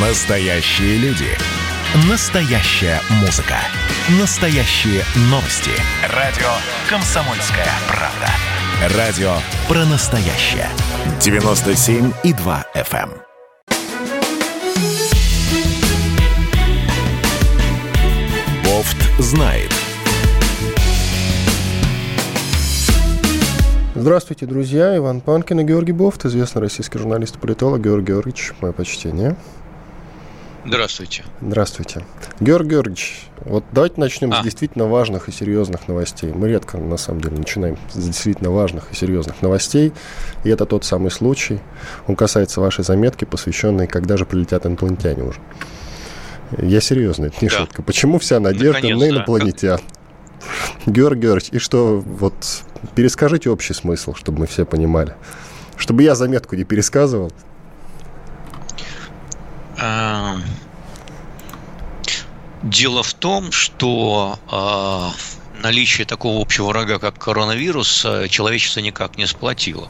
Настоящие люди. Настоящая музыка. Настоящие новости. Радио «Комсомольская правда». Радио про настоящее. 97,2 FM. Бофт знает. Здравствуйте, друзья. Иван Панкин и Георгий Бофт, известный российский журналист и политолог. Георгий Георгиевич, мое почтение. Здравствуйте. Здравствуйте. Георгий Георгиевич, вот давайте начнем а. с действительно важных и серьезных новостей. Мы редко, на самом деле, начинаем с действительно важных и серьезных новостей. И это тот самый случай. Он касается вашей заметки, посвященной «Когда же прилетят инопланетяне уже». Я серьезно, это не да. шутка. Почему вся надежда Наконец, на инопланетян? Да. Георгий Георгиевич, и что, вот, перескажите общий смысл, чтобы мы все понимали. Чтобы я заметку не пересказывал. Эм, дело в том, что э, наличие такого общего врага, как коронавирус, э, человечество никак не сплотило.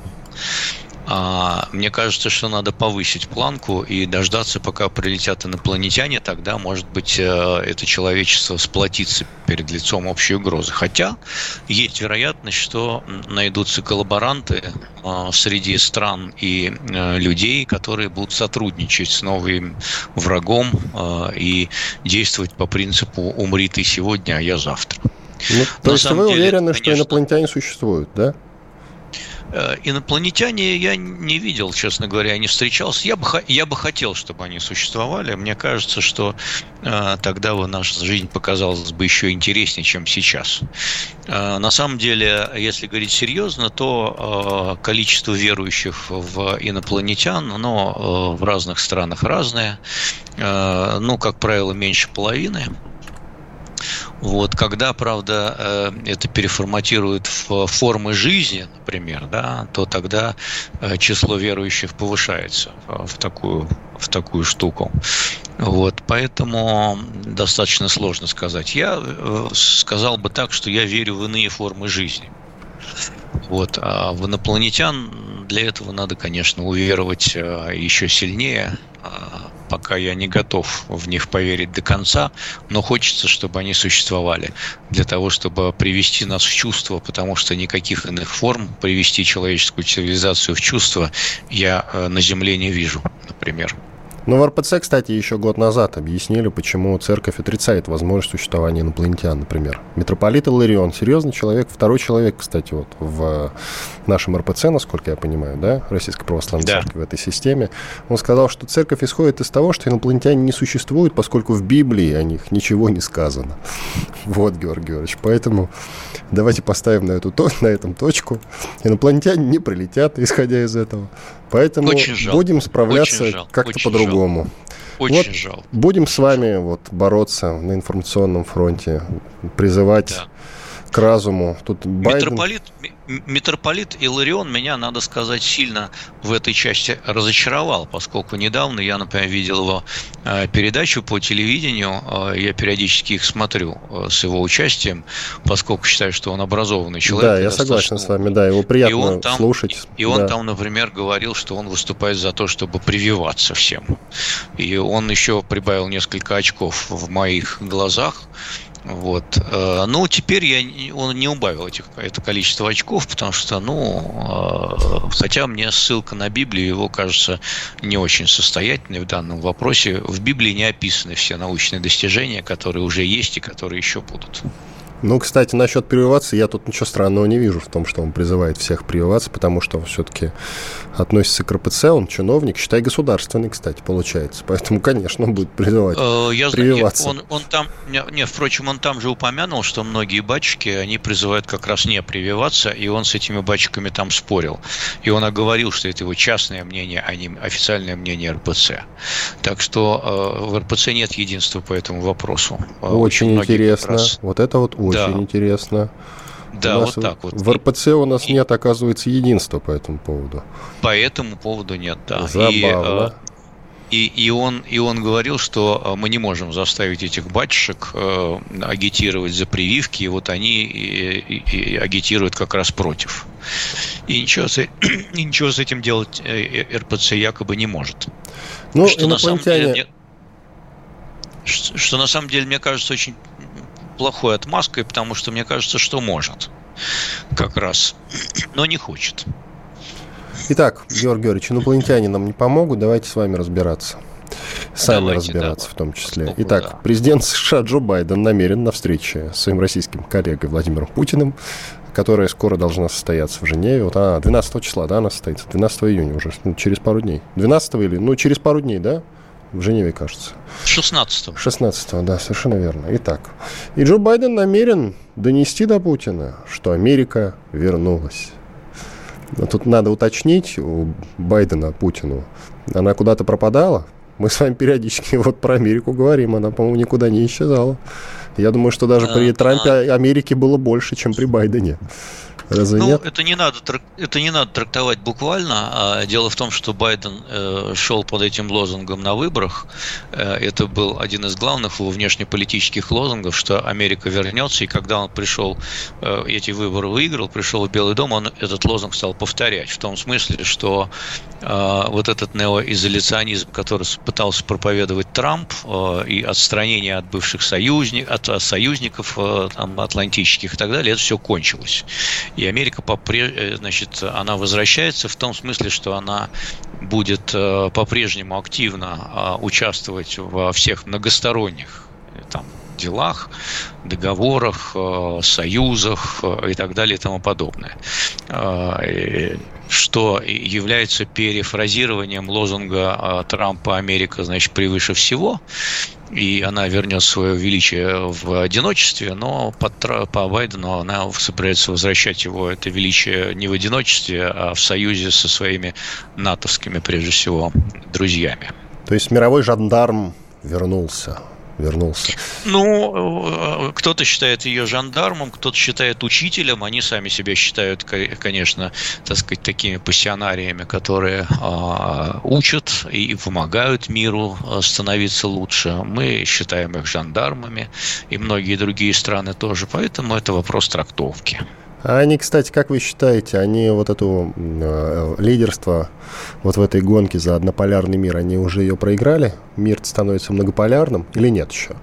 А, мне кажется, что надо повысить планку и дождаться, пока прилетят инопланетяне, тогда, может быть, э, это человечество сплотится перед лицом общей угрозы. Хотя есть вероятность, что найдутся коллаборанты а, среди стран и э, людей, которые будут сотрудничать с новым врагом и действовать по принципу «умри ты сегодня, а я завтра». Ну, то есть вы деле, уверены, конечно, что инопланетяне существуют, да? Э, инопланетяне я не видел, честно говоря, не встречался. Я бы, я бы хотел, чтобы они существовали. Мне кажется, что э, тогда бы наша жизнь показалась бы еще интереснее, чем сейчас. Э, на самом деле, если говорить серьезно, то э, количество верующих в инопланетян, оно э, в разных странах разное. Э, ну, как правило, меньше половины. Вот, когда, правда, э, это переформатируют в формы жизни, например, да, то тогда э, число верующих повышается в такую, в такую штуку. Вот, поэтому достаточно сложно сказать. Я э, сказал бы так, что я верю в иные формы жизни. Вот, а в инопланетян для этого надо, конечно, уверовать еще сильнее, а, пока я не готов в них поверить до конца, но хочется, чтобы они существовали для того, чтобы привести нас в чувство, потому что никаких иных форм привести человеческую цивилизацию в чувство я э, на Земле не вижу, например. Но в РПЦ, кстати, еще год назад объяснили, почему церковь отрицает возможность существования инопланетян, например. Митрополит Иларион, серьезный человек, второй человек, кстати, вот в нашем РПЦ, насколько я понимаю, да, Российской Православной да. Церкви в этой системе, он сказал, что церковь исходит из того, что инопланетяне не существуют, поскольку в Библии о них ничего не сказано. Вот, Георгий Георгиевич, поэтому давайте поставим на, эту, на этом точку. Инопланетяне не прилетят, исходя из этого. Поэтому очень будем справляться как-то по-другому. Очень вот жалко. Будем с вами вот бороться на информационном фронте, призывать да. к разуму. Тут Байден... Митрополит, митрополит Иларион меня, надо сказать, сильно в этой части разочаровал, поскольку недавно я, например, видел его э, передачу по телевидению, э, я периодически их смотрю э, с его участием, поскольку считаю, что он образованный человек. Да, я согласен с вами, да, его приятно и он там, слушать. И он да. там, например, говорил, что он выступает за то, чтобы прививаться всем. И он еще прибавил несколько очков в моих глазах, вот. Э, ну, теперь я, он не убавил этих, это количество очков, потому что, ну, э, хотя мне ссылка на Библию его кажется не очень состоятельной в данном вопросе. В Библии не описаны все научные достижения, которые уже есть и которые еще будут. Ну, кстати, насчет прививаться, я тут ничего странного не вижу в том, что он призывает всех прививаться, потому что он все-таки относится к РПЦ, он чиновник, считай, государственный, кстати, получается. Поэтому, конечно, он будет призывать э, я прививаться. Знаю, он, он там, не, не, впрочем, он там же упомянул, что многие батчики, они призывают как раз не прививаться, и он с этими батчиками там спорил. И он оговорил, что это его частное мнение, а не официальное мнение РПЦ. Так что э, в РПЦ нет единства по этому вопросу. Э, очень, Очень интересно. Раз... Вот это вот очень да. интересно. Да, вот так вот. В РПЦ у нас и... нет, оказывается, единства по этому поводу. По этому поводу нет, да. Забавно. И, и, и, он, и он говорил, что э, мы не можем заставить этих батюшек э, агитировать за прививки, и вот они и, и, и агитируют как раз против. И ничего, с, и ничего с этим делать э, РПЦ якобы не может. Ну, что инопланетяне... на самом деле что на самом деле, мне кажется, очень плохой отмазкой, потому что мне кажется, что может как раз, но не хочет. Итак, Георгий Георгиевич, инопланетяне нам не помогут, давайте с вами разбираться. Сами давайте, разбираться да. в том числе. Поскольку, Итак, да. президент США Джо Байден намерен на встрече с своим российским коллегой Владимиром Путиным которая скоро должна состояться в Женеве. Вот, а, 12 числа, да, она состоится? 12 июня уже, ну, через пару дней. 12 или, ну, через пару дней, да? В Женеве, кажется. 16 16 да, совершенно верно. Итак, и Джо Байден намерен донести до Путина, что Америка вернулась. Но тут надо уточнить у Байдена Путину. Она куда-то пропадала? Мы с вами периодически вот про Америку говорим, она, по-моему, никуда не исчезала. Я думаю, что даже при Трампе Америки было больше, чем при Байдене. Разве ну, нет? Это не, надо, это не надо трактовать буквально. А дело в том, что Байден э, шел под этим лозунгом на выборах. Э, это был один из главных его внешнеполитических лозунгов, что Америка вернется. И когда он пришел, э, эти выборы выиграл, пришел в Белый дом, он этот лозунг стал повторять. В том смысле, что вот этот неоизоляционизм, который пытался проповедовать Трамп, и отстранение от бывших союзников, от союзников э, там, атлантических и так далее, это все кончилось. И Америка, э, значит, она возвращается в том смысле, что она будет э, по-прежнему активно а, участвовать во всех многосторонних там, делах, договорах, союзах и так далее и тому подобное что является перефразированием лозунга Трампа «Америка, значит, превыше всего» и она вернет свое величие в одиночестве, но под, по Байдену она собирается возвращать его, это величие, не в одиночестве, а в союзе со своими натовскими, прежде всего, друзьями. То есть мировой жандарм вернулся вернулся? Ну, э, кто-то считает ее жандармом, кто-то считает учителем. Они сами себя считают, конечно, так сказать, такими пассионариями, которые а, учат и помогают миру а, становиться лучше. Мы считаем их жандармами, и многие другие страны тоже. Поэтому это вопрос трактовки. А они, кстати, как вы считаете, они вот это э, лидерство вот в этой гонке за однополярный мир, они уже ее проиграли? Мир становится многополярным или нет еще?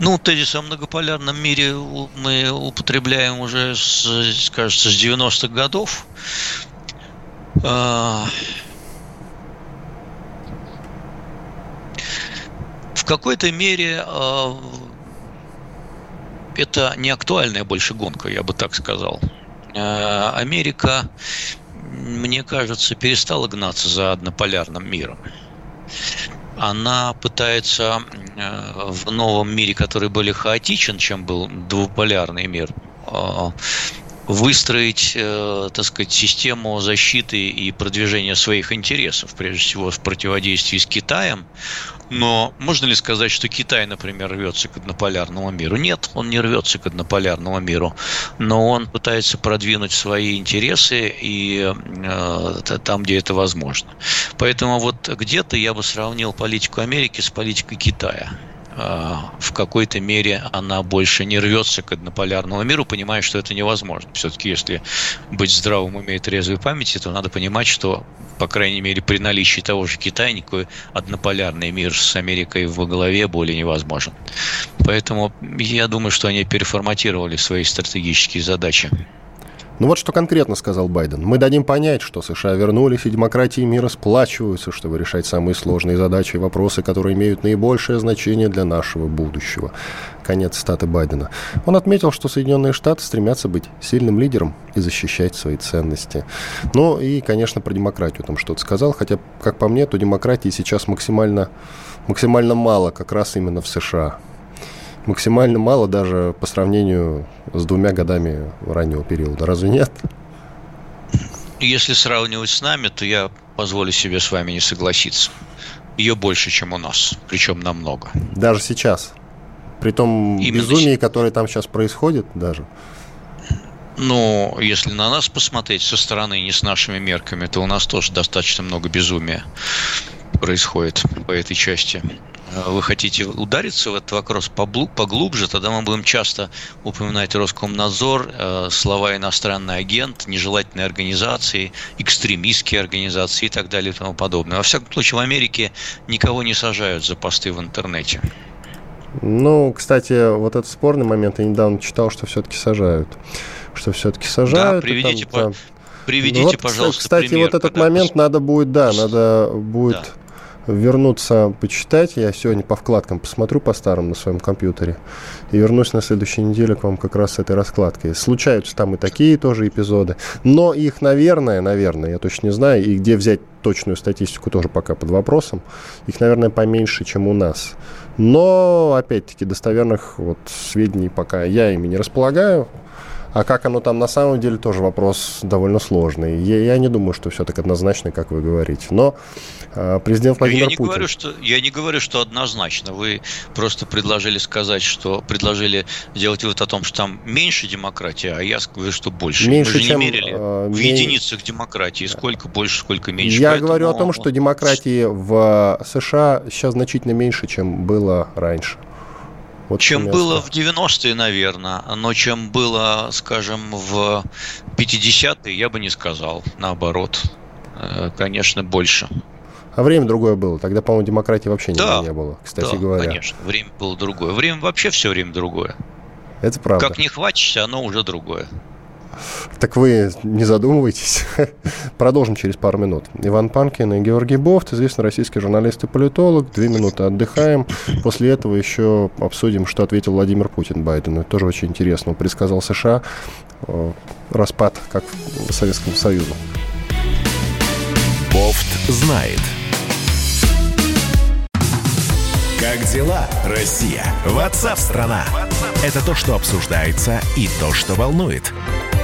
Ну, тезис о многополярном мире мы употребляем уже, с, кажется, с 90-х годов. А, в какой-то мере а, это не актуальная больше гонка, я бы так сказал. Э, Америка, мне кажется, перестала гнаться за однополярным миром. Она пытается э, в новом мире, который более хаотичен, чем был двуполярный мир, э, выстроить, так сказать, систему защиты и продвижения своих интересов, прежде всего в противодействии с Китаем, но можно ли сказать, что Китай, например, рвется к однополярному миру? Нет, он не рвется к однополярному миру, но он пытается продвинуть свои интересы и э, там, где это возможно. Поэтому вот где-то я бы сравнил политику Америки с политикой Китая. А, в какой-то мере она больше не рвется к однополярному миру, понимая, что это невозможно. Все-таки, если быть здравым, уметь трезвой памяти, то надо понимать, что, по крайней мере, при наличии того же Китая, никакой однополярный мир с Америкой во главе более невозможен. Поэтому я думаю, что они переформатировали свои стратегические задачи. Ну вот что конкретно сказал Байден. Мы дадим понять, что США вернулись, и демократии мира сплачиваются, чтобы решать самые сложные задачи и вопросы, которые имеют наибольшее значение для нашего будущего. Конец статы Байдена. Он отметил, что Соединенные Штаты стремятся быть сильным лидером и защищать свои ценности. Ну и, конечно, про демократию там что-то сказал, хотя, как по мне, то демократии сейчас максимально, максимально мало как раз именно в США максимально мало даже по сравнению с двумя годами раннего периода. Разве нет? Если сравнивать с нами, то я позволю себе с вами не согласиться. Ее больше, чем у нас, причем намного. Даже сейчас? При том Именно безумии, которое там сейчас происходит даже? Ну, если на нас посмотреть со стороны, не с нашими мерками, то у нас тоже достаточно много безумия происходит по этой части вы хотите удариться в этот вопрос поглубже, тогда мы будем часто упоминать Роскомнадзор, э, слова иностранный агент, нежелательные организации, экстремистские организации и так далее и тому подобное. Во всяком случае, в Америке никого не сажают за посты в интернете. Ну, кстати, вот этот спорный момент, я недавно читал, что все-таки сажают. Что все-таки сажают. Да, приведите, там, по... Приведите, вот, пожалуйста, Кстати, пример, вот этот момент надо будет, да, надо будет да вернуться почитать. Я сегодня по вкладкам посмотрю по старым на своем компьютере и вернусь на следующей неделе к вам как раз с этой раскладкой. Случаются там и такие тоже эпизоды, но их, наверное, наверное, я точно не знаю, и где взять точную статистику тоже пока под вопросом, их, наверное, поменьше, чем у нас. Но, опять-таки, достоверных вот сведений пока я ими не располагаю. А как оно там на самом деле, тоже вопрос довольно сложный. Я, я не думаю, что все так однозначно, как вы говорите. Но э, президент Владимир я не Путин... Говорю, что, я не говорю, что однозначно. Вы просто предложили сказать, что... Предложили сделать вывод о том, что там меньше демократии, а я говорю, что больше. Меньше, Мы же чем, не мерили э, в единицах демократии. Сколько больше, сколько меньше. Я Поэтому... говорю о том, что демократии в США сейчас значительно меньше, чем было раньше. Вот чем было в 90-е, наверное, но чем было, скажем, в 50-е, я бы не сказал. Наоборот, э, конечно, больше. А время другое было. Тогда, по-моему, демократии вообще да, не было, кстати да, говоря. конечно. Время было другое. Время вообще все время другое. Это правда. Как не хватишься, оно уже другое. Так вы не задумывайтесь. Продолжим через пару минут. Иван Панкин и Георгий Бофт, известный российский журналист и политолог. Две минуты отдыхаем. После этого еще обсудим, что ответил Владимир Путин Байдену. Это тоже очень интересно. Он предсказал США э, распад, как в Советском Союзе. Бофт знает. Как дела, Россия? Ватсап-страна! Это то, что обсуждается и то, что волнует.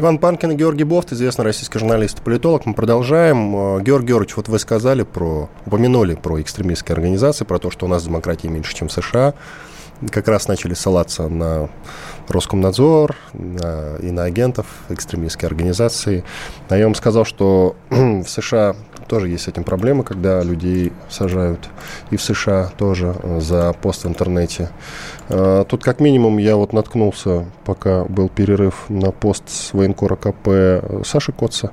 Иван Панкин и Георгий Бофт, известный российский журналист и политолог. Мы продолжаем. Э, Георгий Георгиевич, вот вы сказали про, упомянули про экстремистские организации, про то, что у нас демократии меньше, чем в США. Как раз начали ссылаться на Роскомнадзор на, и на агентов экстремистской организации. А я вам сказал, что в США тоже есть с этим проблемы, когда людей сажают. И в США тоже э, за пост в интернете. Э, тут как минимум я вот наткнулся, пока был перерыв на пост с военкора КП э, Саши Коца.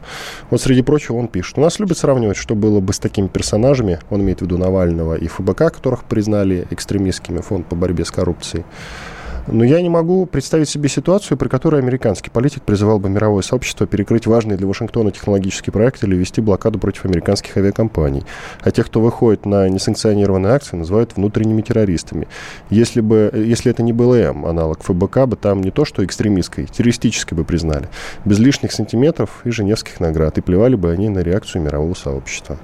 Вот среди прочего он пишет. У нас любят сравнивать, что было бы с такими персонажами, он имеет в виду Навального и ФБК, которых признали экстремистскими, фонд по борьбе с коррупцией. Но я не могу представить себе ситуацию, при которой американский политик призывал бы мировое сообщество перекрыть важный для Вашингтона технологический проект или вести блокаду против американских авиакомпаний. А тех, кто выходит на несанкционированные акции, называют внутренними террористами. Если, бы, если это не БЛМ, аналог ФБК, бы там не то что экстремистской, террористической бы признали. Без лишних сантиметров и женевских наград. И плевали бы они на реакцию мирового сообщества.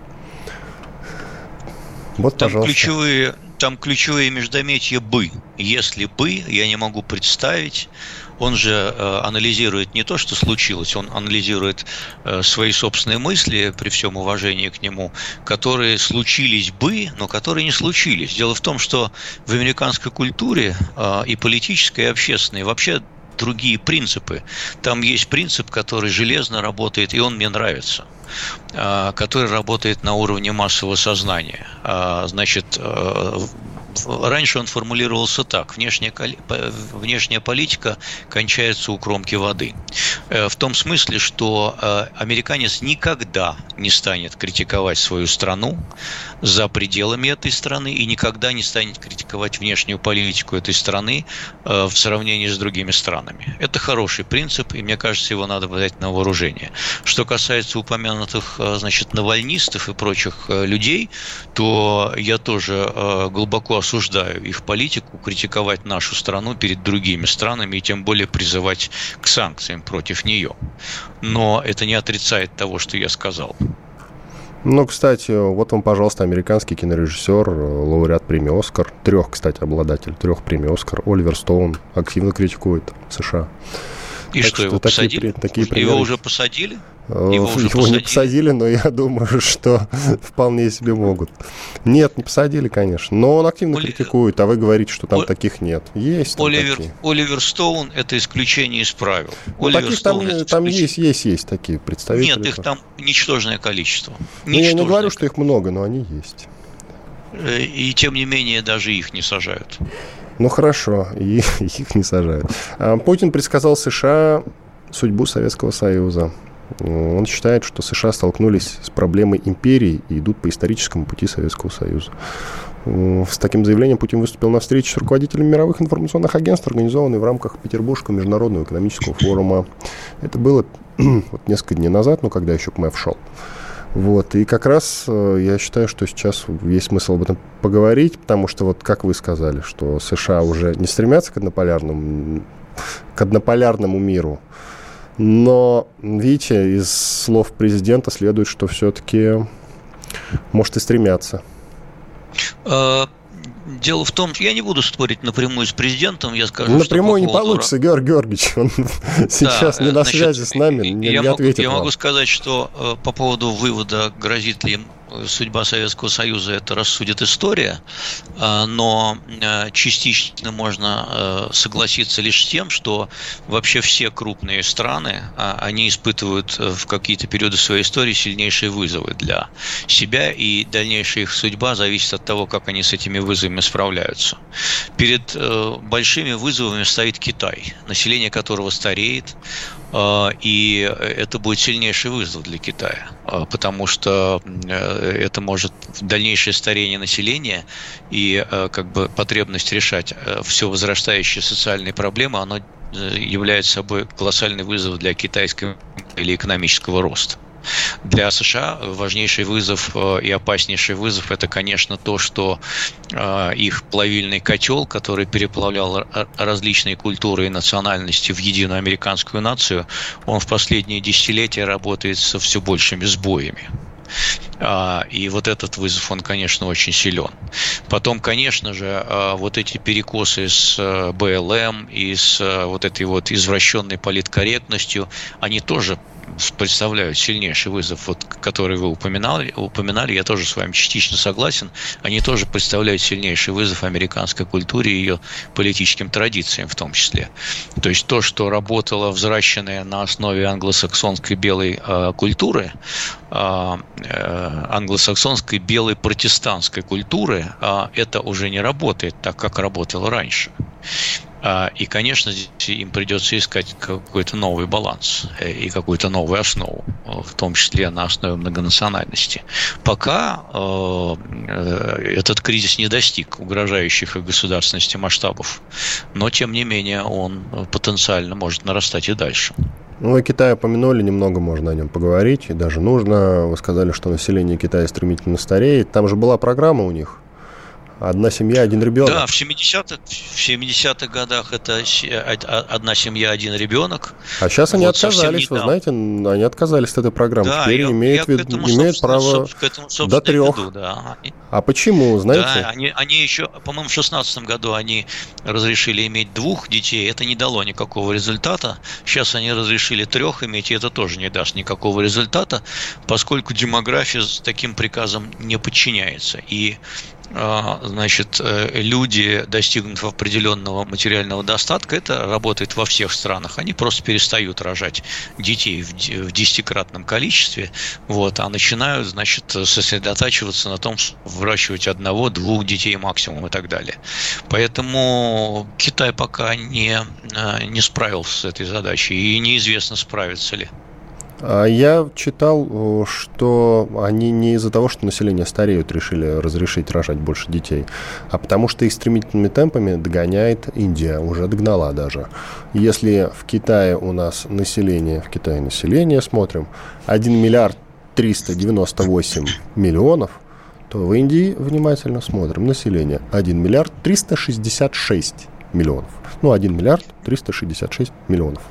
Вот, Там пожалуйста. ключевые там ключевые междометия «бы». Если «бы», я не могу представить. Он же э, анализирует не то, что случилось, он анализирует э, свои собственные мысли, при всем уважении к нему, которые случились бы, но которые не случились. Дело в том, что в американской культуре э, и политической, и общественной вообще другие принципы. Там есть принцип, который железно работает, и он мне нравится который работает на уровне массового сознания. Значит, раньше он формулировался так. Внешняя, внешняя политика кончается у кромки воды. Э, в том смысле, что э, американец никогда не станет критиковать свою страну за пределами этой страны и никогда не станет критиковать внешнюю политику этой страны э, в сравнении с другими странами. Это хороший принцип, и мне кажется, его надо взять на вооружение. Что касается упомянутых, значит, навальнистов и прочих людей, то я тоже глубоко осуждаю их политику, критиковать нашу страну перед другими странами и тем более призывать к санкциям против нее. Но это не отрицает того, что я сказал. Ну, кстати, вот вам, пожалуйста, американский кинорежиссер, лауреат премии «Оскар», трех, кстати, обладатель трех премий «Оскар», Оливер Стоун, активно критикует США. И так что, что, его такие, посадили? Такие примеры... Его уже посадили? Его, его посадили? не посадили, но я думаю, что вполне себе могут. Нет, не посадили, конечно. Но он активно Оли... критикует, а вы говорите, что там О... таких нет. Есть Оливер, такие. Оливер Стоун – это исключение из правил. Ну, Оливер таких Стоун там, там есть, есть, есть такие представители. Нет, их там ничтожное количество. Ну, я не говорю, что их много, но они есть. Э, и тем не менее даже их не сажают. Ну хорошо, и их не сажают. А Путин предсказал США судьбу Советского Союза. Он считает, что США столкнулись с проблемой империи и идут по историческому пути Советского Союза. С таким заявлением Путин выступил на встрече с руководителями мировых информационных агентств, организованной в рамках Петербургского международного экономического форума. Это было вот несколько дней назад, но когда еще КМЭФ шел. Вот, и как раз э, я считаю, что сейчас есть смысл об этом поговорить, потому что, вот как вы сказали, что США уже не стремятся к однополярному, к однополярному миру, но, видите, из слов президента следует, что все-таки, может, и стремятся. А, Дело в том, что я не буду спорить напрямую с президентом, я скажу, Напрямую что по не получится, Георгий Георгиевич, он сейчас не на связи с нами, не, я ответит Я могу сказать, что э, по поводу вывода, грозит ли судьба Советского Союза это рассудит история, а, но а, частично можно а, согласиться лишь с тем, что вообще все крупные страны, они испытывают э, в какие-то периоды своей истории сильнейшие вызовы для себя, и дальнейшая их судьба зависит от того, как они с этими вызовами справляются. Перед э, большими вызовами стоит Китай, население которого стареет, и это будет сильнейший вызов для Китая, потому что э, это может дальнейшее старение населения и э, как бы потребность решать э, все возрастающие социальные проблемы, оно является собой колоссальный вызов для китайского или экономического роста. Для США важнейший вызов и опаснейший вызов это, конечно, то, что их плавильный котел, который переплавлял различные культуры и национальности в единую американскую нацию, он в последние десятилетия работает со все большими сбоями. А, и вот этот вызов, он, конечно, очень силен. Потом, конечно же, вот эти перекосы с э, БЛМ и с э, вот этой вот извращенной политкорректностью, они тоже представляют сильнейший вызов, вот, который вы упоминали, упоминали, я тоже с вами частично согласен, они тоже представляют сильнейший вызов американской культуре и ее политическим традициям в том числе. То есть то, что работало взращенное на основе англосаксонской белой э, культуры, э, э, англосаксонской белой протестантской культуры, э, это уже не работает так, как работало раньше. А, и, конечно, здесь им придется искать какой-то новый баланс э, и какую-то новую основу, э, в том числе на основе многонациональности. Пока э, этот кризис не достиг угрожающих государственности масштабов, но, тем не менее, он потенциально может нарастать и дальше. Ну, вы Китай упомянули, немного можно о нем поговорить, и даже нужно. Вы сказали, что население Китая стремительно стареет. Там же была программа у них Одна семья, один ребенок. Да, в 70-х, в 70 годах это одна семья, один ребенок. А сейчас они вот отказались, вы знаете, они отказались от этой программы. Да, Теперь я, имеют, я этому, имеют право этому, до трех. Иду, да. А почему, знаете? Да, они, они еще, по-моему, в 16 году они разрешили иметь двух детей, это не дало никакого результата. Сейчас они разрешили трех иметь, и это тоже не даст никакого результата, поскольку демография с таким приказом не подчиняется. И а, значит, э, люди, достигнув определенного материального достатка, это работает во всех странах. Они просто перестают рожать детей в десятикратном количестве, вот, а начинают, значит, сосредотачиваться на том, чтобы выращивать одного, двух детей максимум и так далее. Поэтому Китай пока не, э, не справился с этой задачей, и неизвестно, справится ли. А я читал, что они не из-за того, что население стареют, решили разрешить рожать больше детей, а потому что их стремительными темпами догоняет Индия, уже догнала даже. Если в Китае у нас население, в Китае население, смотрим, 1 миллиард 398 миллионов, то в Индии, внимательно смотрим, население 1 миллиард 366 миллионов. Ну, 1 миллиард 366 миллионов.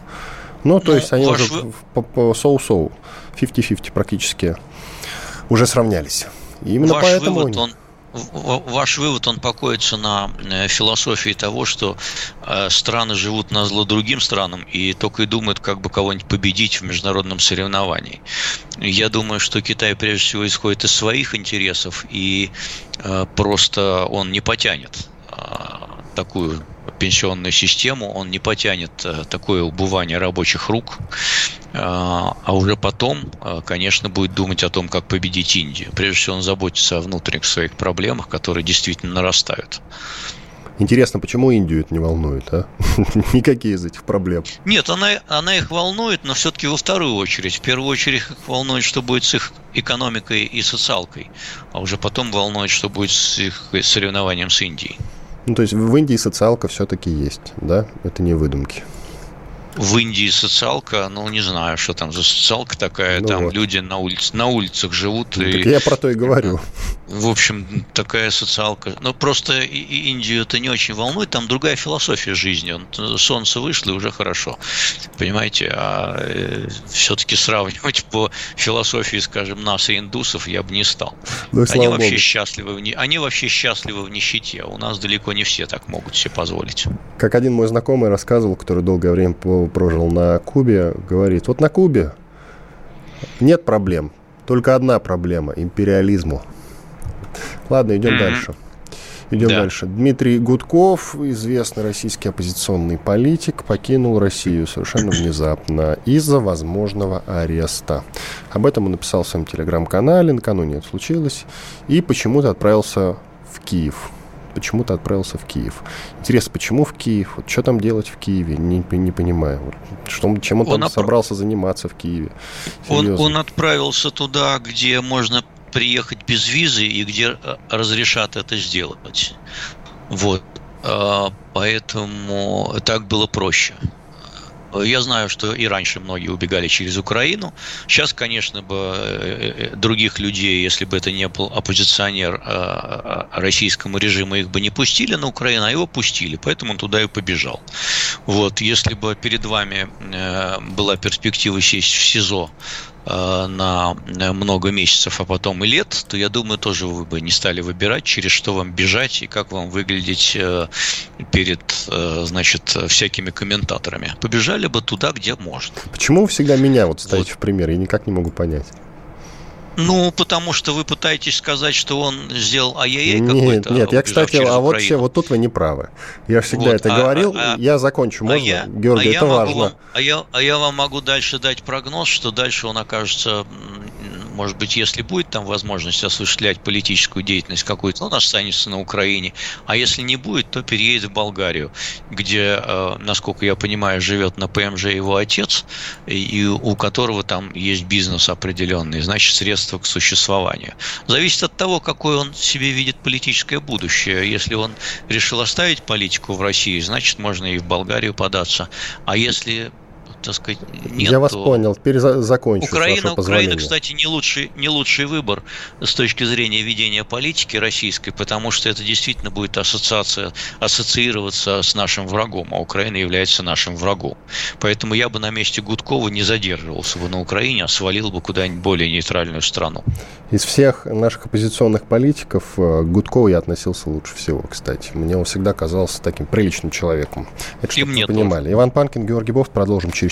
Ну, то ну, есть они уже по, по соу-соу, 50-50 практически уже сравнялись. И именно Ваш поэтому... Вывод, он ваш вывод, он покоится на э, философии того, что э, страны живут на зло другим странам и только и думают, как бы кого-нибудь победить в международном соревновании. Я думаю, что Китай прежде всего исходит из своих интересов и э, просто он не потянет такую пенсионную систему, он не потянет такое убывание рабочих рук, а, а уже потом, а, конечно, будет думать о том, как победить Индию. Прежде всего, он заботится о внутренних своих проблемах, которые действительно нарастают. Интересно, почему Индию это не волнует, а? Никакие из этих проблем. Нет, она, она их волнует, но все-таки во вторую очередь. В первую очередь их волнует, что будет с их экономикой и социалкой, а уже потом волнует, что будет с их соревнованием с Индией. Ну, то есть в Индии социалка все-таки есть, да? Это не выдумки в Индии социалка, ну, не знаю, что там за социалка такая, ну там вот. люди на, улиц, на улицах живут. Ну, и, так я про то и говорю. В общем, такая социалка. Но просто Индию это не очень волнует, там другая философия жизни. Солнце вышло, и уже хорошо. Понимаете, а э, все-таки сравнивать по философии, скажем, нас и индусов я бы не стал. Ну, они вообще Богу. счастливы, в, они вообще счастливы в нищете, а у нас далеко не все так могут себе позволить. Как один мой знакомый рассказывал, который долгое время прожил на Кубе, говорит, вот на Кубе нет проблем, только одна проблема – империализму. Ладно, идем mm-hmm. дальше. Идем да. дальше. Дмитрий Гудков, известный российский оппозиционный политик, покинул Россию совершенно внезапно из-за возможного ареста. Об этом он написал в своем телеграм-канале, накануне это случилось, и почему-то отправился в Киев почему-то отправился в Киев. Интересно, почему в Киев? Вот что там делать в Киеве? Не, не понимаю. Вот, что, чем он, он там отп... собрался заниматься в Киеве? Он, он отправился туда, где можно приехать без визы и где э, разрешат это сделать. Вот. А, поэтому так было проще. Я знаю, что и раньше многие убегали через Украину. Сейчас, конечно, бы э, э, других людей, если бы это не был оппозиционер э, российскому режиму, их бы не пустили на Украину, а его пустили, поэтому он туда и побежал. Вот, если бы перед вами была перспектива сесть в СИЗО на много месяцев, а потом и лет, то я думаю, тоже вы бы не стали выбирать, через что вам бежать и как вам выглядеть э, перед, э, значит, всякими комментаторами. Побежали бы туда, где можно. Почему вы всегда меня вот ставите вот. в пример? Я никак не могу понять. Ну, потому что вы пытаетесь сказать, что он сделал ай-яй-яй какой-то. Нет, нет, я, кстати, а вот, все, вот тут вы не правы. Я всегда вот, это а, говорил, а, я закончу, а можно? А я, Георгий, а это важно. Вам, а, я, а я вам могу дальше дать прогноз, что дальше он окажется может быть, если будет там возможность осуществлять политическую деятельность какую-то, он останется на Украине. А если не будет, то переедет в Болгарию, где, э, насколько я понимаю, живет на ПМЖ его отец, и у которого там есть бизнес определенный, значит, средства к существованию. Зависит от того, какое он себе видит политическое будущее. Если он решил оставить политику в России, значит, можно и в Болгарию податься. А если так сказать, нет. Я вас понял, теперь закончу. Украина, Украина, кстати, не лучший, не лучший выбор с точки зрения ведения политики российской, потому что это действительно будет ассоциация, ассоциироваться с нашим врагом, а Украина является нашим врагом. Поэтому я бы на месте Гудкова не задерживался бы на Украине, а свалил бы куда-нибудь более нейтральную страну. Из всех наших оппозиционных политиков э, Гудкова я относился лучше всего, кстати. Мне он всегда казался таким приличным человеком. Это чтобы вы понимали. Тоже. Иван Панкин, Георгий Бов. Продолжим через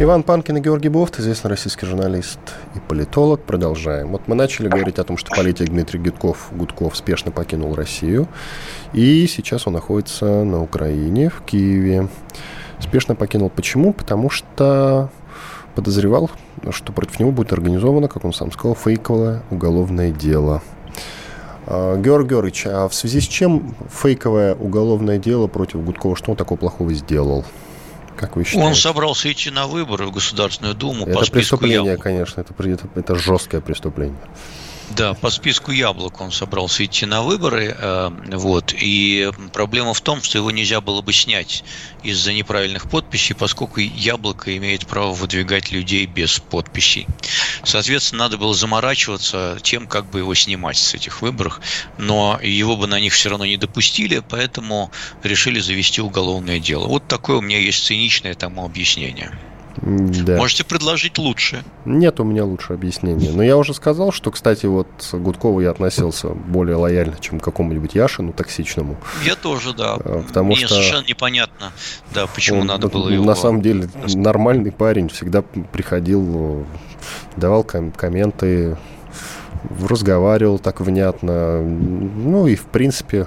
Иван Панкин и Георгий Бофт, известный российский журналист и политолог. Продолжаем. Вот мы начали говорить о том, что политик Дмитрий Гудков, Гудков спешно покинул Россию. И сейчас он находится на Украине, в Киеве. Спешно покинул. Почему? Потому что подозревал, что против него будет организовано, как он сам сказал, фейковое уголовное дело. А, Георг Георгиевич, а в связи с чем фейковое уголовное дело против Гудкова, что он такого плохого сделал? Как вы считаете? Он собрался идти на выборы в Государственную Думу это по преступление, яблок. конечно, это, это, это жесткое преступление. Да, по списку яблок он собрался идти на выборы. Э, вот, и проблема в том, что его нельзя было бы снять из-за неправильных подписей, поскольку яблоко имеет право выдвигать людей без подписей. Соответственно, надо было заморачиваться тем, как бы его снимать с этих выборов, но его бы на них все равно не допустили, поэтому решили завести уголовное дело. Вот такое у меня есть циничное тому объяснение. Да. Можете предложить лучше. Нет у меня лучше объяснения. Но я уже сказал, что, кстати, вот Гудкову я относился более лояльно, чем к какому-нибудь Яшину токсичному. Я тоже, да. А, потому Мне что совершенно непонятно, да, почему Он, надо было на его... самом деле нормальный парень, всегда приходил, давал ком- комменты, разговаривал так внятно. Ну и, в принципе,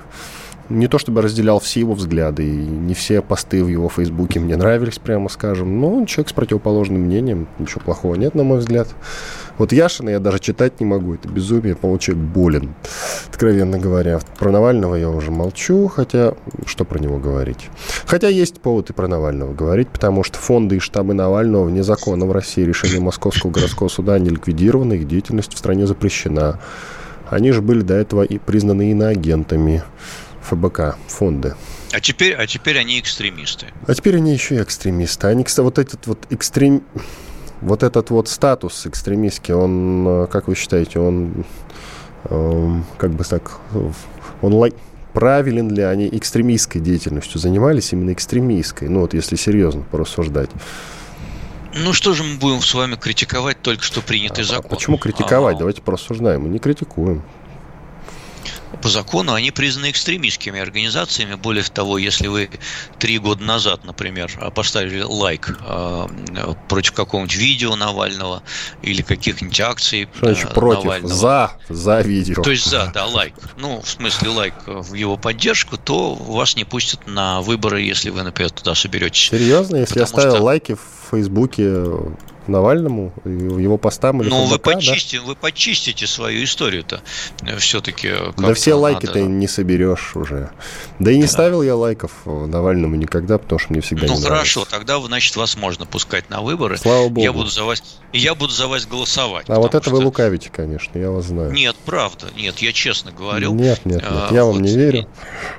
не то чтобы разделял все его взгляды, и не все посты в его фейсбуке мне нравились, прямо скажем. Но он человек с противоположным мнением, ничего плохого нет, на мой взгляд. Вот Яшина я даже читать не могу, это безумие, по-моему, человек болен, откровенно говоря. Про Навального я уже молчу, хотя что про него говорить? Хотя есть повод и про Навального говорить, потому что фонды и штабы Навального вне закона в России. Решение Московского городского суда не ликвидировано, их деятельность в стране запрещена. Они же были до этого и признаны иноагентами. ФБК, фонды. А теперь, а теперь они экстремисты. А теперь они еще и экстремисты. Они, кстати, вот этот вот экстрем... Вот этот вот статус экстремистский, он, э, как вы считаете, он э, как бы так, он лай... правилен ли они экстремистской деятельностью занимались, именно экстремистской, ну вот если серьезно порассуждать. Ну что же мы будем с вами критиковать только что принятый а, закон? Почему критиковать? А, Давайте порассуждаем. Мы не критикуем. По закону они признаны экстремистскими организациями. Более того, если вы три года назад, например, поставили лайк э, против какого-нибудь видео Навального или каких-нибудь акций Что значит э, против? Навального, За, за видео. То есть за, да, лайк. Ну, в смысле лайк в его поддержку, то вас не пустят на выборы, если вы, например, туда соберетесь. Серьезно? Если я Потому ставил что- лайки в Фейсбуке Навальному, его постам или Ну, вы, ФБК, да? почистите, вы почистите свою историю-то все-таки. Да все лайки ты не соберешь уже. Да и не Да. ставил я лайков Навальному никогда, потому что мне всегда Ну не хорошо, нравится. тогда, значит, вас можно пускать на выборы. Слава богу. Я буду за вас, я буду за вас голосовать. А вот это вы что- лукавите, конечно, я вас знаю. Нет, правда, нет, я честно говорю. Нет, нет, нет, А, я вам вот, не верю.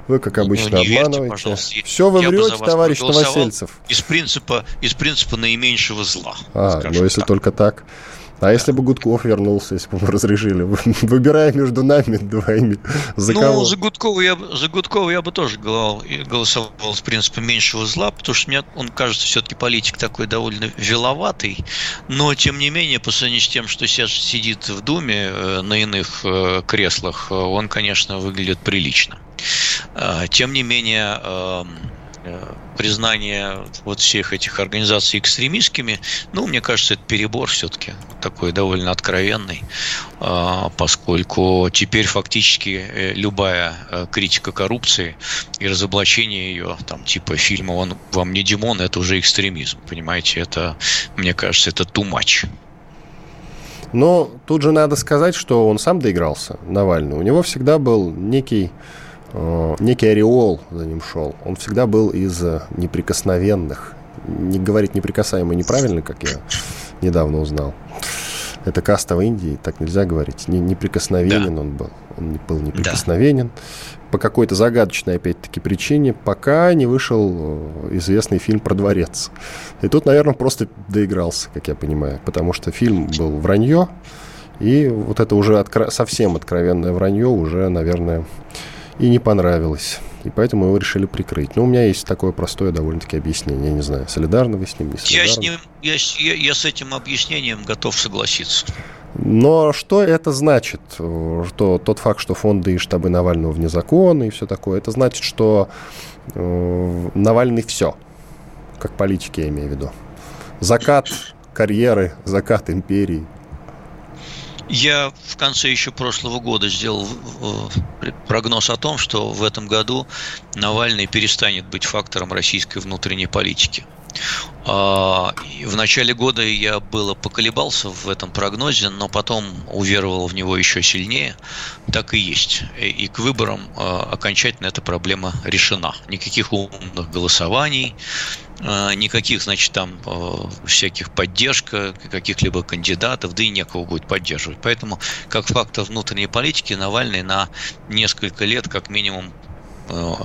Вы, как Ну, обычно, не верьте, обманываете. пожалуйста. Все вы Я врете, товарищ. Новосельцев. Из принципа, из принципа наименьшего зла. А, скажем ну если так. только так. А если бы Гудков вернулся, если бы вы разрешили, выбирая между нами двоими, за ну, кого? за Гудкова, я, за Гудкова я бы тоже голосовал, с принципа меньшего зла, потому что мне он кажется все-таки политик такой довольно веловатый, но тем не менее, по сравнению с тем, что сейчас сидит в Думе э, на иных э, креслах, э, он, конечно, выглядит прилично. А, Тем не менее, эм, признание вот всех этих организаций экстремистскими, ну, мне кажется, это перебор все-таки такой довольно откровенный, а, поскольку теперь фактически э, любая э, критика коррупции и разоблачение ее, там, типа фильма «Он вам не Димон», это уже экстремизм, понимаете, это, мне кажется, это too much. Но тут же надо сказать, что он сам доигрался, Навальный. У него всегда был некий, э, некий ореол за ним шел. Он всегда был из э, неприкосновенных. Не говорить неприкасаемый неправильно, как я недавно узнал. Это каста в Индии, так нельзя говорить. Не, неприкосновенен Да. он был. Он был неприкосновенен. По какой-то загадочной, опять-таки, причине, пока не вышел э, известный фильм про дворец. И тут, наверное, просто доигрался, как я понимаю. Потому что фильм был вранье, и вот это уже откро- совсем откровенное вранье уже, наверное, и не понравилось. И поэтому его решили прикрыть. Но у меня есть такое простое довольно-таки объяснение. Я не знаю, солидарны вы с ним, не Я с, солидарны. ним, я, с- я- я с этим объяснением готов согласиться. Но что это значит? Что тот факт, что фонды и штабы Навального вне закона и все такое, это значит, что э, Навальный все. Как политики, я имею в виду. Закат карьеры, закат империи. Я в конце еще прошлого года сделал э, прогноз о том, что в этом году Навальный перестанет быть фактором российской внутренней политики. А, в начале года я было поколебался в этом прогнозе, но потом уверовал в него еще сильнее. Так и есть. И к выборам а, окончательно эта проблема решена. Никаких умных голосований, а, никаких, значит, там всяких поддержка каких-либо кандидатов, да и некого будет поддерживать. Поэтому, как фактор внутренней политики, Навальный на несколько лет, как минимум,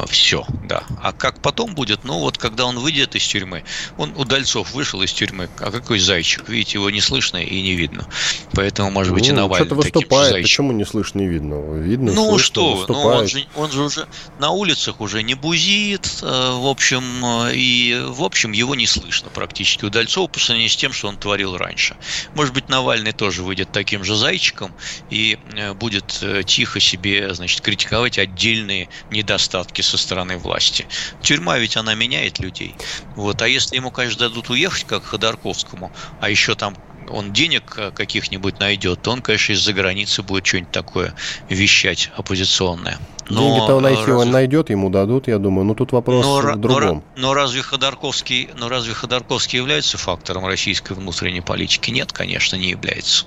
все, да. А как потом будет? Ну, вот когда он выйдет из тюрьмы, он Удальцов вышел из тюрьмы, а какой зайчик? Видите, его не слышно и не видно. Поэтому, может быть, ну, и Навальный что-то выступает, почему не слышно, не видно? Видно, Ну, слышно, что, ну, он же, он же уже на улицах уже не бузит, э, в общем, э, и, в общем, его не слышно практически. Удальцова по сравнению с тем, что он творил раньше. Может быть, Навальный тоже выйдет таким же зайчиком и будет тихо себе, значит, критиковать отдельные недостатки недостатки со стороны власти. Тюрьма ведь она меняет людей. Вот. А если ему, конечно, дадут уехать, как Ходорковскому, а еще там он денег э, каких-нибудь найдет, то он, конечно, из-за границы будет что-нибудь такое вещать оппозиционное. Но Деньги-то он найти разве... он найдет, ему дадут, я думаю. Но тут вопрос но, в другом. Но, но разве Ходорковский, но разве Ходорковский является фактором российской внутренней политики? Нет, конечно, не является.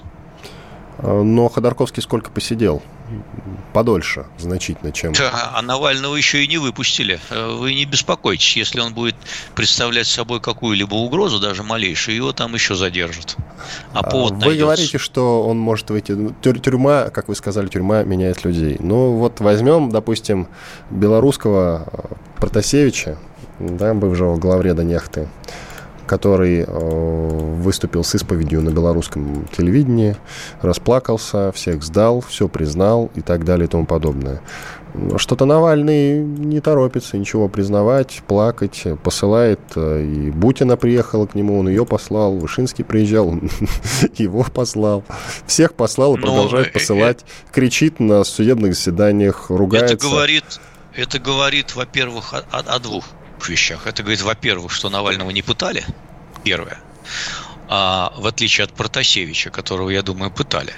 Э, но Ходорковский сколько посидел? подольше значительно, чем... А Навального еще и не выпустили. Э, вы не беспокойтесь, если он будет представлять собой какую-либо угрозу, даже малейшую, его там еще задержат. А, а повод Вы найдется. говорите, что он может выйти... Тюрьма, как вы сказали, тюрьма меняет людей. Ну вот возьмем, допустим, белорусского э, Протасевича, да, бывшего главреда Нехты, который э, выступил с исповедью на белорусском телевидении, расплакался, всех сдал, все признал и так далее и тому подобное. Что-то Навальный не торопится ничего признавать, плакать, посылает. Э, и Бутина приехала к нему, он ее послал, Вышинский приезжал, он его послал. Всех послал и ну, продолжает э, посылать. Кричит на судебных заседаниях, ругается. Это говорит, это говорит во-первых, о, о двух вещах. Это говорит, во-первых, что Навального не пытали, первое. А, в отличие от Протасевича, которого, я думаю, пытали.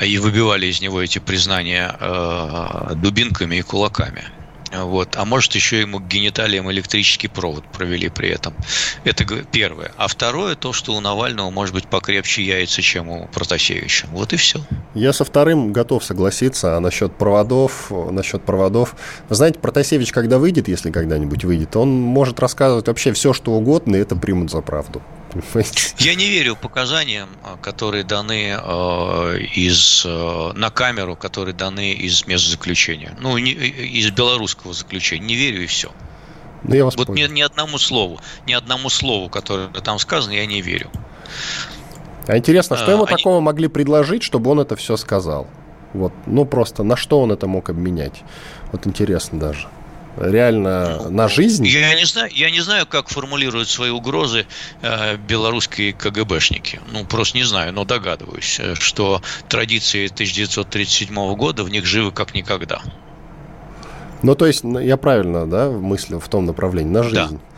И выбивали из него эти признания э, дубинками и кулаками. Вот. А может, еще ему к гениталиям электрический провод провели при этом. Это первое. А второе, то, что у Навального может быть покрепче яйца, чем у Протасевича. Вот и все. Я со вторым готов согласиться. А насчет проводов, насчет проводов... Знаете, Протасевич, когда выйдет, если когда-нибудь выйдет, он может рассказывать вообще все, что угодно, и это примут за правду. Я не верю показаниям, а, которые даны э, из, э, на камеру, которые даны из мест заключения. Ну, не, из белорусского заключения. Не верю и все. Ну, я вас вот ни, ни одному слову, ни одному слову, которое там сказано, я не верю. А интересно, что а, ему они... такого могли предложить, чтобы он это все сказал? Вот, ну просто на что он это мог обменять? Вот интересно даже реально на жизнь? Я не знаю, я не знаю, как формулируют свои угрозы э, белорусские КГБшники. Ну, просто не знаю, но догадываюсь, э, что традиции 1937 года в них живы как никогда. Ну, то есть, я правильно, да, мыслю в том направлении, на жизнь. Да.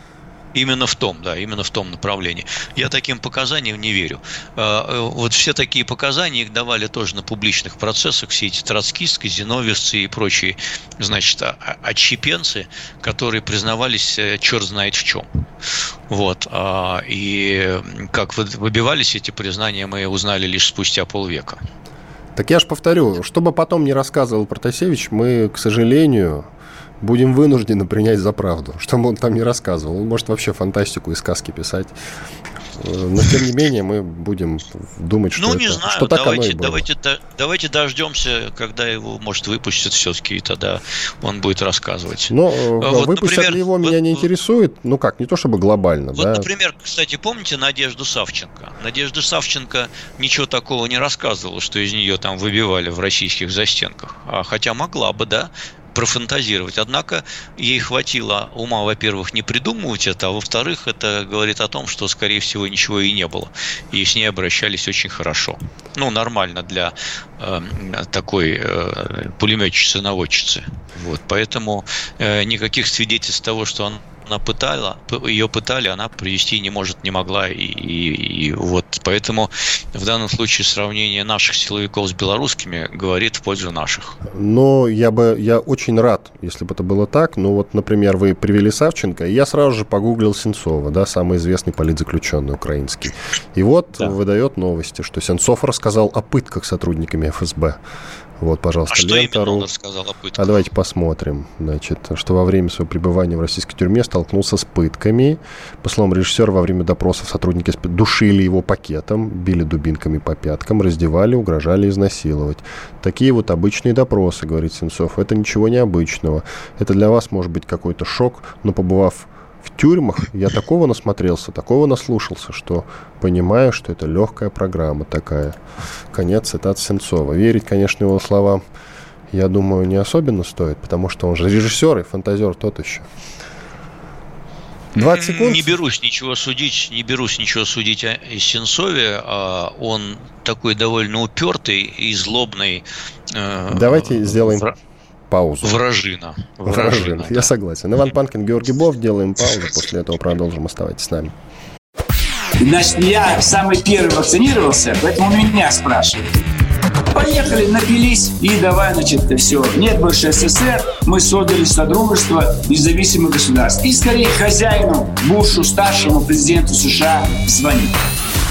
Именно в том, да, именно в том направлении. Я таким показаниям не верю. А, э, вот все такие показания их давали тоже на публичных процессах, все эти троцкисты, зиновьевцы и прочие, значит, а, а, отщепенцы, которые признавались э, черт знает в чем. Вот. И как выбивались эти признания, мы узнали лишь спустя полвека. Так я же повторю, чтобы потом не рассказывал Протасевич, мы, к сожалению, будем вынуждены принять за правду, что он там не рассказывал. Он может вообще фантастику и сказки писать. Но тем не менее мы будем думать, что, ну, не это, знаю. что так давайте, оно и было. Давайте, давайте дождемся, когда его, может, выпустят все-таки, и тогда он будет рассказывать. Но а вот, выпустят например, ли его, меня не интересует. Ну как, не то чтобы глобально. Вот, да? например, кстати, помните Надежду Савченко? Надежда Савченко ничего такого не рассказывала, что из нее там выбивали в российских застенках. А, хотя могла бы, да профантазировать. Однако ей хватило ума, во-первых, не придумывать это, а во-вторых, это говорит о том, что, скорее всего, ничего и не было. И с ней обращались очень хорошо. Ну, нормально для э, такой э, пулеметчицы-наводчицы. Вот, поэтому э, никаких свидетельств того, что она она пытала, ее пытали, она привести не может, не могла. И, и, и вот поэтому в данном случае сравнение наших силовиков с белорусскими говорит в пользу наших. Но я бы, я очень рад, если бы это было так. Ну вот, например, вы привели Савченко, и я сразу же погуглил Сенцова, да, самый известный политзаключенный украинский. И вот да. выдает новости, что Сенцов рассказал о пытках сотрудниками ФСБ. Вот, пожалуйста, а что именно он рассказал о пытках? А давайте посмотрим. Значит, что во время своего пребывания в российской тюрьме столкнулся с пытками. По словам режиссера, во время допросов сотрудники душили его пакетом, били дубинками по пяткам, раздевали, угрожали изнасиловать. Такие вот обычные допросы, говорит Сенцов. Это ничего необычного. Это для вас может быть какой-то шок, но побывав в тюрьмах я такого насмотрелся, такого наслушался, что понимаю, что это легкая программа такая. Конец цитат Сенцова. Верить, конечно, его словам, я думаю, не особенно стоит, потому что он же режиссер и фантазер тот еще. 20 секунд. Не берусь ничего судить, не берусь ничего судить о Сенцове. А он такой довольно упертый и злобный. Э, Давайте сделаем паузу. Вражина. Вражина, Вражина да. я согласен. Иван Панкин, Георгий Бов, делаем паузу, после этого продолжим. Оставайтесь с нами. Значит, я самый первый вакцинировался, поэтому меня спрашивают. Поехали, напились и давай, значит, все. Нет больше СССР, мы создали Содружество независимых государств. И скорее хозяину Бушу, старшему президенту США, звонить.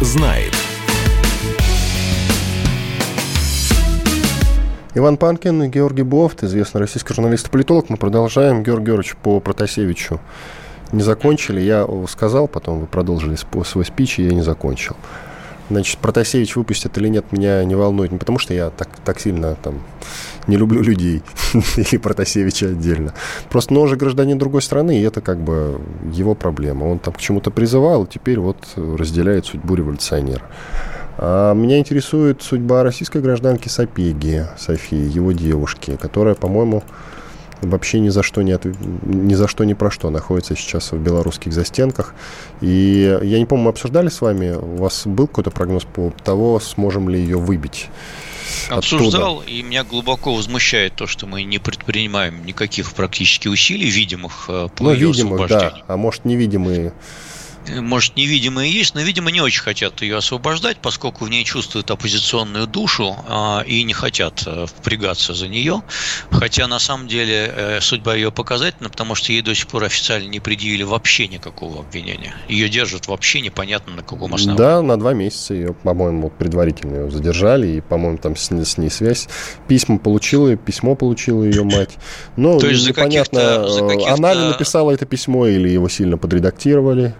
Знает. Иван Панкин и Георгий Бофт, известный российский журналист и политолог. Мы продолжаем. Георгий Георгиевич по Протасевичу не закончили. Я сказал, потом вы продолжили свой спич, и я не закончил. Значит, Протасевич выпустит или нет, меня не волнует. Не потому, что я так, так сильно там не люблю людей или Протасевича отдельно. Просто, ну, он же гражданин другой страны, и это как бы его проблема. Он там к чему-то призывал, теперь вот разделяет судьбу революционера. А меня интересует судьба российской гражданки Сапеги, Софии, его девушки, которая, по-моему, вообще ни за что не, от... ни за что ни про что находится сейчас в белорусских застенках. И я не помню, мы обсуждали с вами, у вас был какой-то прогноз по того, сможем ли ее выбить? Обсуждал, оттуда. и меня глубоко возмущает то, что мы не предпринимаем никаких практически усилий видимых э, по ну, ее видимых, да, а может невидимые может, невидимые есть, но, видимо, не очень хотят ее освобождать, поскольку в ней чувствуют оппозиционную душу а, и не хотят а, впрягаться за нее. Хотя, на самом деле, э, судьба ее показательна, потому что ей до сих пор официально не предъявили вообще никакого обвинения. Ее держат вообще непонятно на каком основании. Да, на два месяца ее, по-моему, предварительно ее задержали, и, по-моему, там с, с ней связь. Письма получила, письмо получила ее мать. Но То есть непонятно, за каких-то, за она ли написала это письмо, или его сильно подредактировали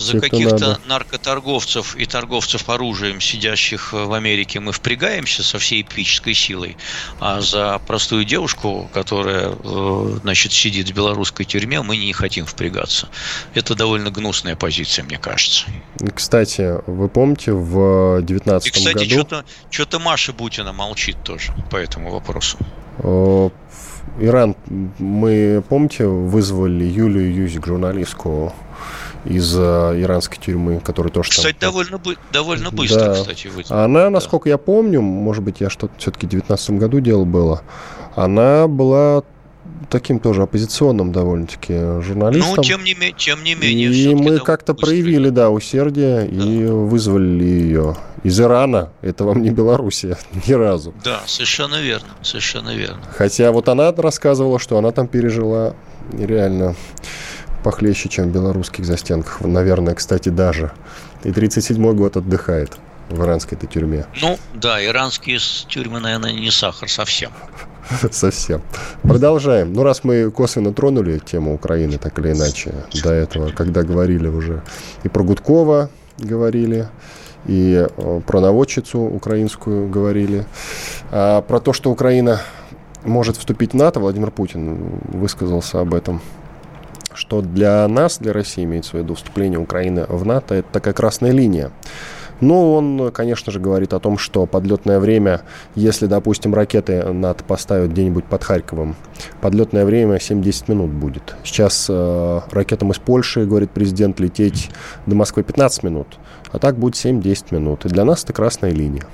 за каких-то наркоторговцев и торговцев оружием, сидящих в Америке, мы впрягаемся со всей эпической силой, а за простую девушку, которая э, значит, сидит в белорусской тюрьме, мы не хотим впрягаться. Это довольно гнусная позиция, мне кажется. Кстати, вы помните, в 2019 и, кстати, году... что-то, что-то Маша Бутина молчит тоже по этому вопросу. Иран, мы, помните, вызвали Юлию Юзик, журналистку из э, иранской тюрьмы, которая тоже Кстати, там... довольно, довольно быстро, да. кстати, вызвали. Она, насколько да. я помню, может быть, я что-то все-таки в 2019 году дело было, она была таким тоже оппозиционным довольно-таки журналистом. Ну, тем не, тем не менее. И мы как-то проявили, да, усердие да. и вызвали ее из Ирана. Это вам не Белоруссия ни разу. Да, совершенно верно, совершенно верно. Хотя вот она рассказывала, что она там пережила реально похлеще, чем в белорусских застенках. Наверное, кстати, даже. И 37-й год отдыхает в иранской этой тюрьме. Ну, да, иранские тюрьмы, наверное, не сахар совсем. Совсем. Продолжаем. Ну, раз мы косвенно тронули тему Украины, так или иначе, до этого, когда говорили уже и про Гудкова говорили, и э, про наводчицу украинскую говорили, а про то, что Украина может вступить в НАТО, Владимир Путин высказался об этом, что для нас, для России, имеется в виду вступление Украины в НАТО, это такая красная линия. Ну, он, конечно же, говорит о том, что подлетное время, если, допустим, ракеты НАТО поставят где-нибудь под Харьковом, подлетное время 7-10 минут будет. Сейчас э, ракетам из Польши, говорит президент, лететь до Москвы 15 минут, а так будет 7-10 минут. И для нас это красная линия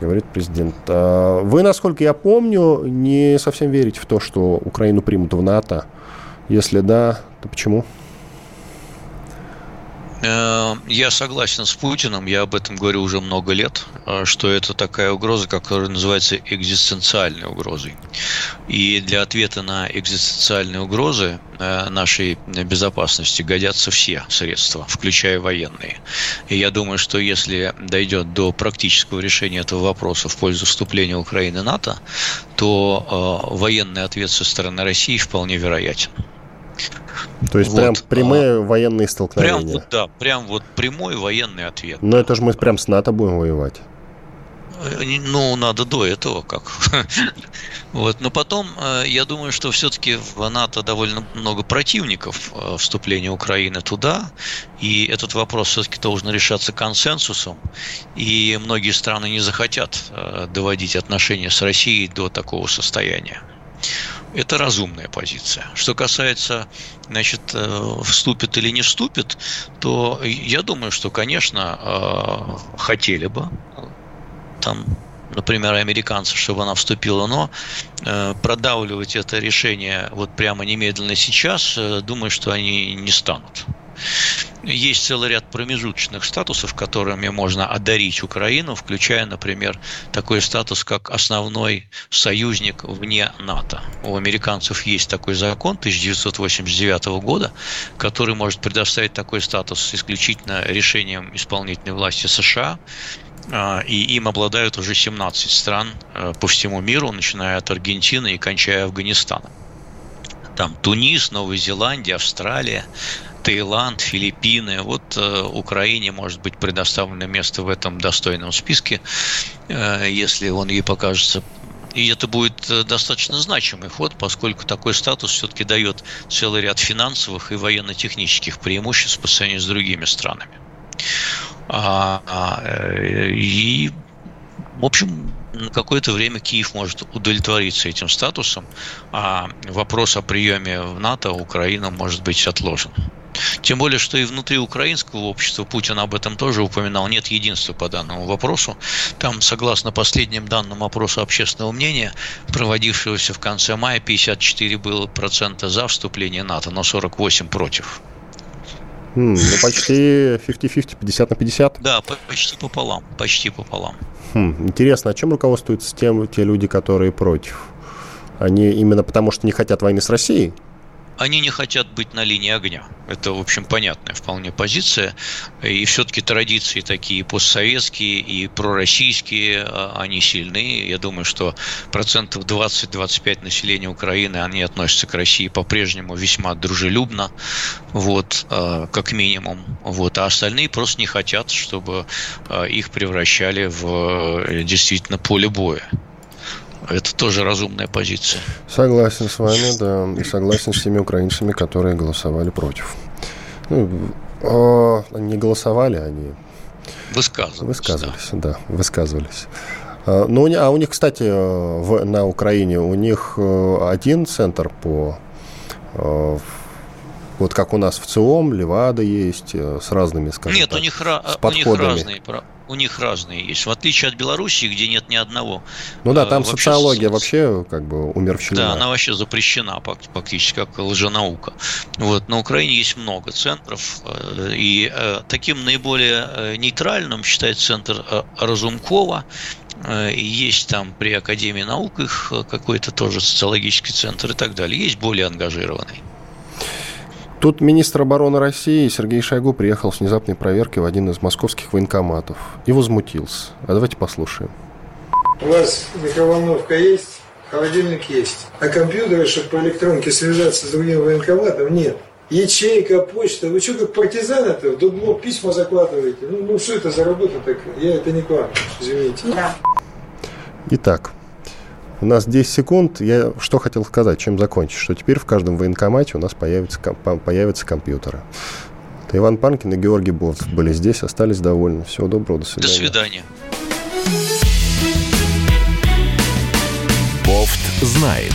говорит президент. А вы, насколько я помню, не совсем верите в то, что Украину примут в НАТО. Если да, то почему? Э, я согласен с Путиным, я об этом говорю уже много лет, э, что это такая угроза, которая называется экзистенциальной угрозой. И для ответа на экзистенциальные угрозы э, нашей безопасности годятся все средства, включая военные. И я думаю, что если дойдет до практического решения этого вопроса в пользу вступления Украины в НАТО, то военный ответ со стороны России вполне вероятен. То есть вот. прям прямые а, военные столкновения. Прям вот, да, прям вот прямой военный ответ. Но это же мы прям с НАТО будем воевать. Э, ну, надо до этого как. вот. Но потом, э, я думаю, что все-таки в НАТО довольно много противников э, вступления Украины туда, и этот вопрос все-таки должен решаться консенсусом, и многие страны не захотят доводить отношения с Россией до такого состояния. Это разумная позиция. Что касается, значит, э, вступит или не вступит, то я думаю, что, конечно, э, хотели бы там например, американцев, чтобы она вступила, но э, продавливать это решение вот прямо немедленно сейчас, думаю, что они не станут. Есть целый ряд промежуточных статусов, которыми можно одарить Украину, включая, например, такой статус, как основной союзник вне НАТО. У американцев есть такой закон 1989 года, который может предоставить такой статус исключительно решением исполнительной власти США, а, и им обладают уже 17 стран э, по всему миру, начиная от Аргентины и кончая Афганистаном. Там Тунис, Новая Зеландия, Австралия, Таиланд, Филиппины. Вот э, Украине может быть предоставлено место в этом достойном списке, э, если он ей покажется и это будет э, достаточно значимый ход, поскольку такой статус все-таки дает целый ряд финансовых и военно-технических преимуществ по сравнению с другими странами. А, а, и, в общем, на какое-то время Киев может удовлетвориться этим статусом, а вопрос о приеме в НАТО Украина может быть отложен. Тем более, что и внутри украинского общества, Путин об этом тоже упоминал, нет единства по данному вопросу. Там, согласно последним данным опроса общественного мнения, проводившегося в конце мая, 54 было процента за вступление НАТО, но 48 против. Хм, ну, почти 50-50, 50 на 50. Да, почти пополам, почти пополам. Хм, интересно, а чем руководствуются тем, те люди, которые против? Они именно потому, что не хотят войны с Россией? Они не хотят быть на линии огня. Это, в общем, понятная вполне позиция. И все-таки традиции такие постсоветские и пророссийские, а, они сильны. Я думаю, что процентов 20-25 населения Украины, они относятся к России по-прежнему весьма дружелюбно, вот, а, как минимум. Вот. А остальные просто не хотят, чтобы а, их превращали в э, действительно поле боя. Это тоже разумная позиция. Согласен с вами, да. И согласен с теми украинцами, которые голосовали против. Ну, о, не голосовали, они высказывались. Высказывались, да, да высказывались. А, ну, а у них, кстати, в, на Украине у них э, один центр по э, вот как у нас в ЦИОМ, Левада есть, э, с разными, скажем Нет, так, у них, у них разные у них разные есть. В отличие от Белоруссии, где нет ни одного. Ну да, там э, вообще социология вообще как бы умерщвлена. Да, она вообще запрещена практически как лженаука. Вот. На Украине есть много центров. Э, и э, таким наиболее нейтральным считается центр Разумкова. Есть там при Академии наук их какой-то тоже социологический центр и так далее. Есть более ангажированный. Тут министр обороны России Сергей Шойгу приехал с внезапной проверкой в один из московских военкоматов и возмутился. А давайте послушаем. У вас микроволновка есть, холодильник есть, а компьютеры, чтобы по электронке связаться с другим военкоматом, нет. Ячейка, почта. Вы что, как партизаны-то в дубло письма закладываете? Ну, ну что это за работа такая? Я это не к вам, извините. Да. Итак, У нас 10 секунд. Я что хотел сказать, чем закончить? Что теперь в каждом военкомате у нас появятся, появятся компьютеры. Это Иван Панкин и Георгий Бовцев были здесь, остались довольны. Всего доброго, до свидания. До свидания. Бофт знает.